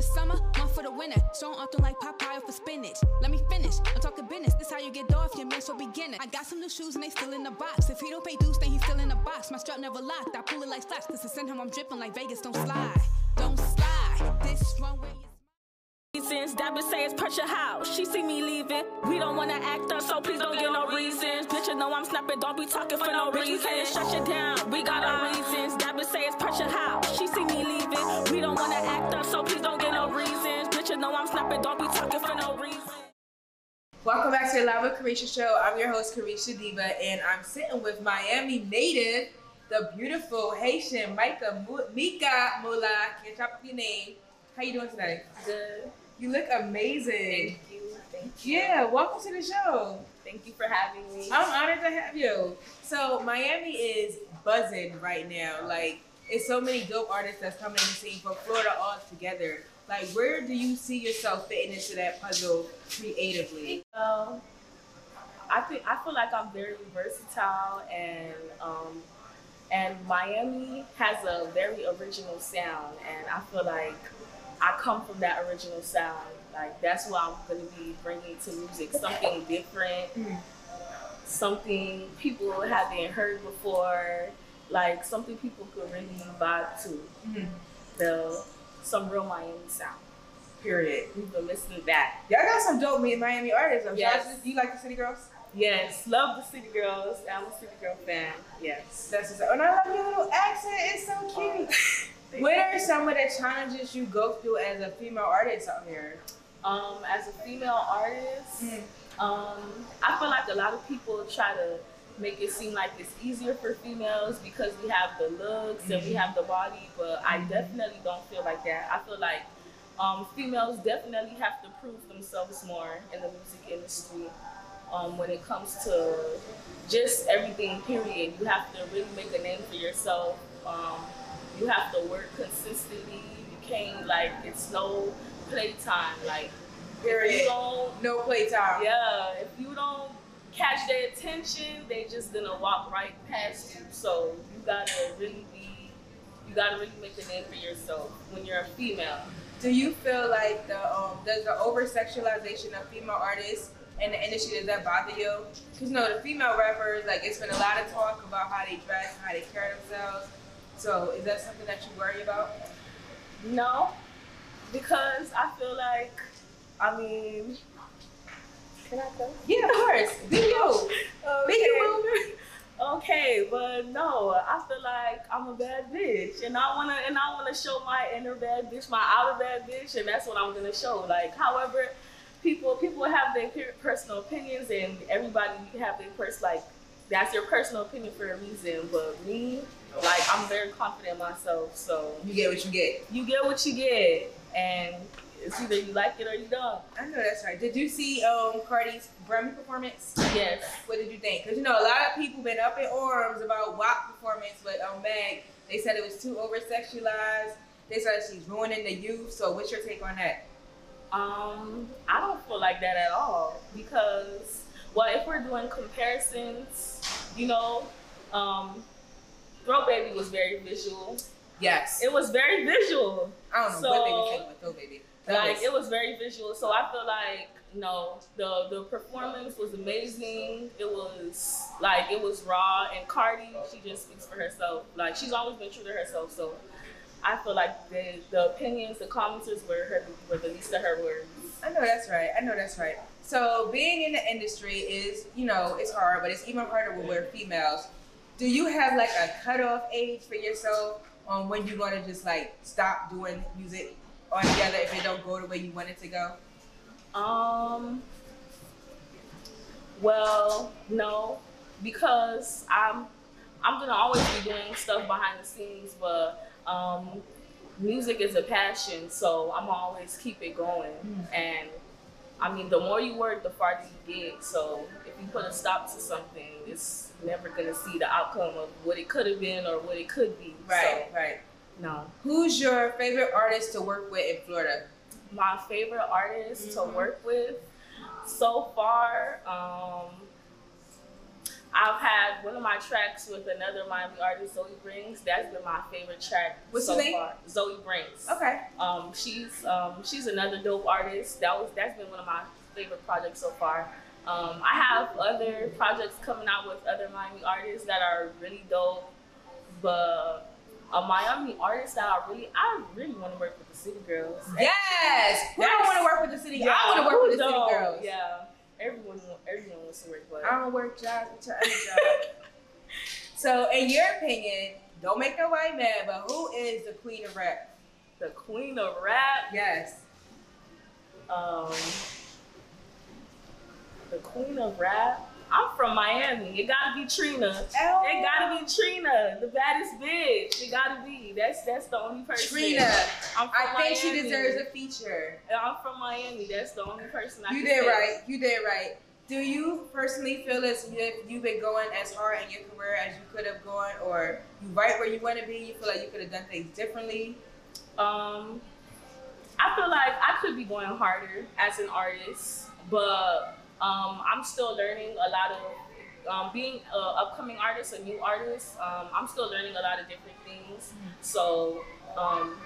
the summer, one for the winter. Strong often like Popeye for spinach. Let me finish. I'm talking business. This how you get off your man so beginner. I got some new shoes and they still in the box. If he don't pay dues, then he's still in the box. My strap never locked. I pull it like slaps. Cause to send him, I'm dripping like Vegas. Don't slide. Don't slide. This runway is. Reasons that bitch say it's pressure house. She see me leaving. We don't wanna act up, so please don't give no reasons. Bitch, you know I'm snapping, don't be talking for no reason. Shut you down, we got our reasons. That bitch say it's pressure house. She see me leaving. We don't wanna act reasons. Bitch, you know I'm snapping, don't be talking for no reason. Welcome back to the Live with Carisha show. I'm your host, Carisha Diva, and I'm sitting with Miami native, the beautiful Haitian Micah Mu- Mika Mula. Can't drop your name. How you doing today? Good. You look amazing. Thank you. Thank you. Yeah, welcome to the show. Thank you for having me. I'm honored to have you. So Miami is buzzing right now. Like it's so many dope artists that's coming in the scene from Florida all together. Like where do you see yourself fitting into that puzzle creatively? Um, I think I feel like I'm very versatile and um, and Miami has a very original sound and I feel like I come from that original sound. Like that's what I'm gonna be bringing to music, something different, something people haven't heard before, like something people could really vibe to. Mhm. The some real Miami sound. Period. We've been listening to that. Y'all got some dope Miami artists. I'm Yes. yes. Do you like the City Girls? Yes, love the City Girls. I'm a City Girl fan. Yes. That's what's up. And I love your little accent. It's so cute. What are some of the challenges you go through as a female artist out here? Um, as a female artist, Mhm. um, I feel like a lot of people try to make it seem like it's easier for females because we have the looks and we have the body, but I definitely don't feel like that. I feel like um, females definitely have to prove themselves more in the music industry. Um, when it comes to just everything, period, you have to really make a name for yourself. Um, you have to work consistently. You can't like it's no playtime. Like if you Period. don't, No playtime. yeah, if you don't catch their attention, they just gonna walk right past you. So you gotta really be, you gotta really make a name for yourself when you're a female. Do you feel like the um, does the over sexualization of female artists in the industry does that bother you? Because you know the female rappers like it's been a lot of talk about how they dress how they carry themselves. So is that something that you worry about? No, because I feel like, I mean, can I go? Yeah, of course. Be you. Be you. boo. Okay, but no, I feel like I'm a bad bitch, and I wanna and I wanna show my inner bad bitch, my outer bad bitch, and that's what I'm gonna show. Like, however, people people have their personal opinions, and everybody have their pers like that's your personal opinion for a reason. But me, like, I'm very confident in myself, so You get what you get. you get what you get, and it's either you like it or you don't. I know that's right. Did you see um Cardi's Grammy performance? Yes. What did you think? Because you know a lot of people been up in arms about WAP performance, but um Meg, they said it was too over sexualized. They said she's ruining the youth. So what's your take on that? Um, I don't feel like that at all because, well, if we're doing comparisons, you know, um, Throw Baby was very visual. Yes. It was very visual. I don't know what they were so- saying with Throw Baby. Like it was very visual. So I feel like no, the the performance was amazing. It was like it was raw and Cardi, she just speaks for herself. Like she's always been true to herself. So I feel like the the opinions, the commenters were her were the least of her words. I know that's right. I know that's right. So being in the industry is, you know, it's hard, but it's even harder when we're females. Do you have like a cutoff age for yourself on when you want to just like stop doing music altogether if it don't go the way you want it to go? Um. Well, no, because I'm I'm gonna always be doing stuff behind the scenes, but um, music is a passion, so I'm always keep it going. And I mean, the more you work, the farther you get. So if you put a stop to something, it's never gonna see the outcome of what it could have been or what it could be. Right, right. No. Who's your favorite artist to work with in Florida? my favorite artist Mhm. to work with so far um I've had one of my tracks with another Miami artist, Zoe Brings. That's been my favorite track What's so her name? far. Zoe Brings. Okay. Um, she's um, she's another dope artist. That was that's been one of my favorite projects so far. Um, I have other projects coming out with other Miami artists that are really dope, but a Miami artist that I really I really want to work with the City Girls. Yes. Who don't want to work with the city? I want to work with the city don't? girls. Yeah, everyone everyone wants to work, but I don't work jobs with your other job. so, in your opinion, don't make a white man, but who is the queen of rap? the queen of rap. Yes. Um, the queen of rap. I'm from Miami. It gotta be Trina. Oh. It gotta be Trina, the baddest bitch. It gotta be. That's that's the only person. Trina. I'm from I think she deserves a feature. I'm from Miami. That's the only person I You did say. right. You did right. Do you personally feel as if you've been going as hard in your career as you could have gone, or you right where you want to be? You feel like you could have done things differently? Um, I feel like I could be going harder as an artist, but um, I'm still learning a lot of. Um, being an upcoming artist, a new artist, um, I'm still learning a lot of different things. So um,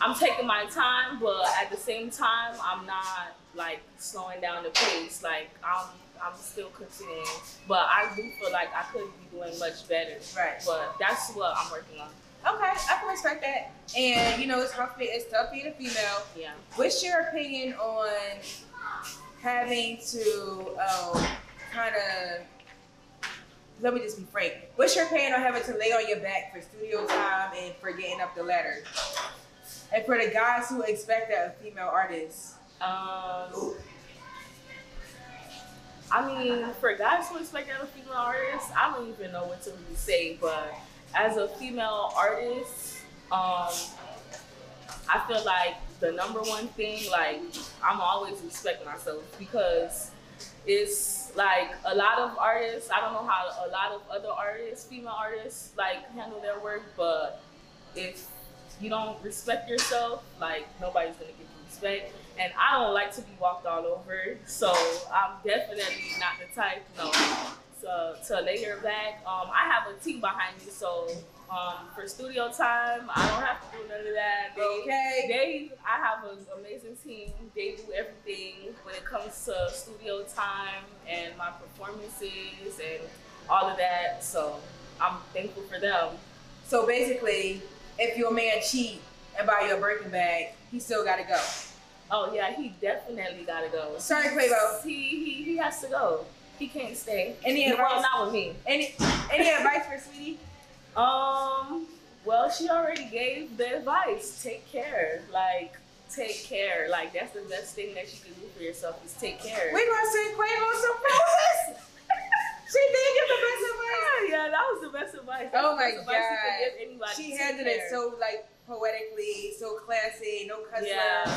I'm taking my time, but at the same time, I'm not like slowing down the pace. Like I'm, I'm still continuing, but I do feel like I could be doing much better. Right. But that's what I'm working on. Okay, I can respect that. And you know, it's rough. It's tough being a female. Yeah. What's your opinion on having to um, kind of? Let me just be frank. What's your pain on having to lay on your back for studio time and for getting up the ladder? And for the guys who expect that a female artist. Um, I mean, for guys who expect that of female artists, I don't even know what to really say. But as a female artist, um, I feel like the number one thing, like I'm always respecting myself because it's like a lot of artists. I don't know how a lot of other artists, female artists, like handle their work, but if you don't respect yourself, like nobody's gonna give you respect. And I don't like to be walked all over, so I'm definitely not the type, no, to, to lay your back. Um, I have a team behind me, so um, for studio time, I don't have to do none of that. They, Okay. they, I have an amazing team. They do everything when it comes to studio time and my performances and all of that. So I'm thankful for them. So basically, if your man cheat and buy you a Birkin bag, he still got to go. Oh yeah, he definitely gotta go. Sorry, Quavo. He he he has to go. He can't stay. Any advice? well, not with me. Any any advice for Saweetie? Um. Well, she already gave the advice. Take care. Like take care. Like that's the best thing that you can do for yourself is take care. We gonna send Quavo some roses. she did give the best advice. Yeah, yeah, that was the best advice. Oh the my best advice you God. give. She handled it so like poetically, so classy, no cuss Yeah.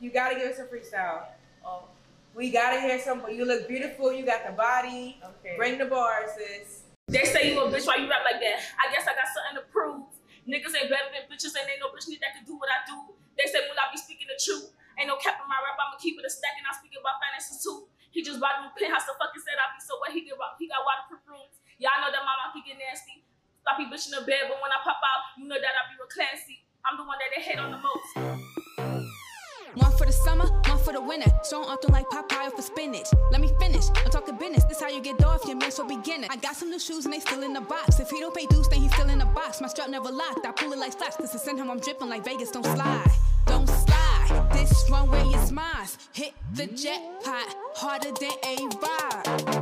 You gotta give us a freestyle. Oh, We gotta hear some. You look beautiful. You got the body. okay. Bring the bars, sis. They say you a bitch why you rap like that. I guess I got something to prove. Niggas ain't better than bitches, and ain't no bitch need that can do what I do. They say when I be speaking the truth, ain't no cap in my rap, I'ma keep it a stack, and I speak about finances too. He just bought a new penthouse, the fucking said I be so what he did He got waterproof rooms. Y'all know that my mouth can get nasty. I be bitch in the bed, but when I pop out, you know that I be real classy. I'm the one that they hate on the most. One for the summer, one for the winter. Strong often like Popeye for spinach. Let me finish. I'm talking business. This how you get off your man, so beginner. I got some new shoes and they still in the box. If he don't pay dues, then he's still in the box. My strap never locked. I pull it like slaps. Cause to send him, I'm dripping like Vegas. Don't slide. Don't slide. This runway is mine. Hit the jackpot harder than a ride.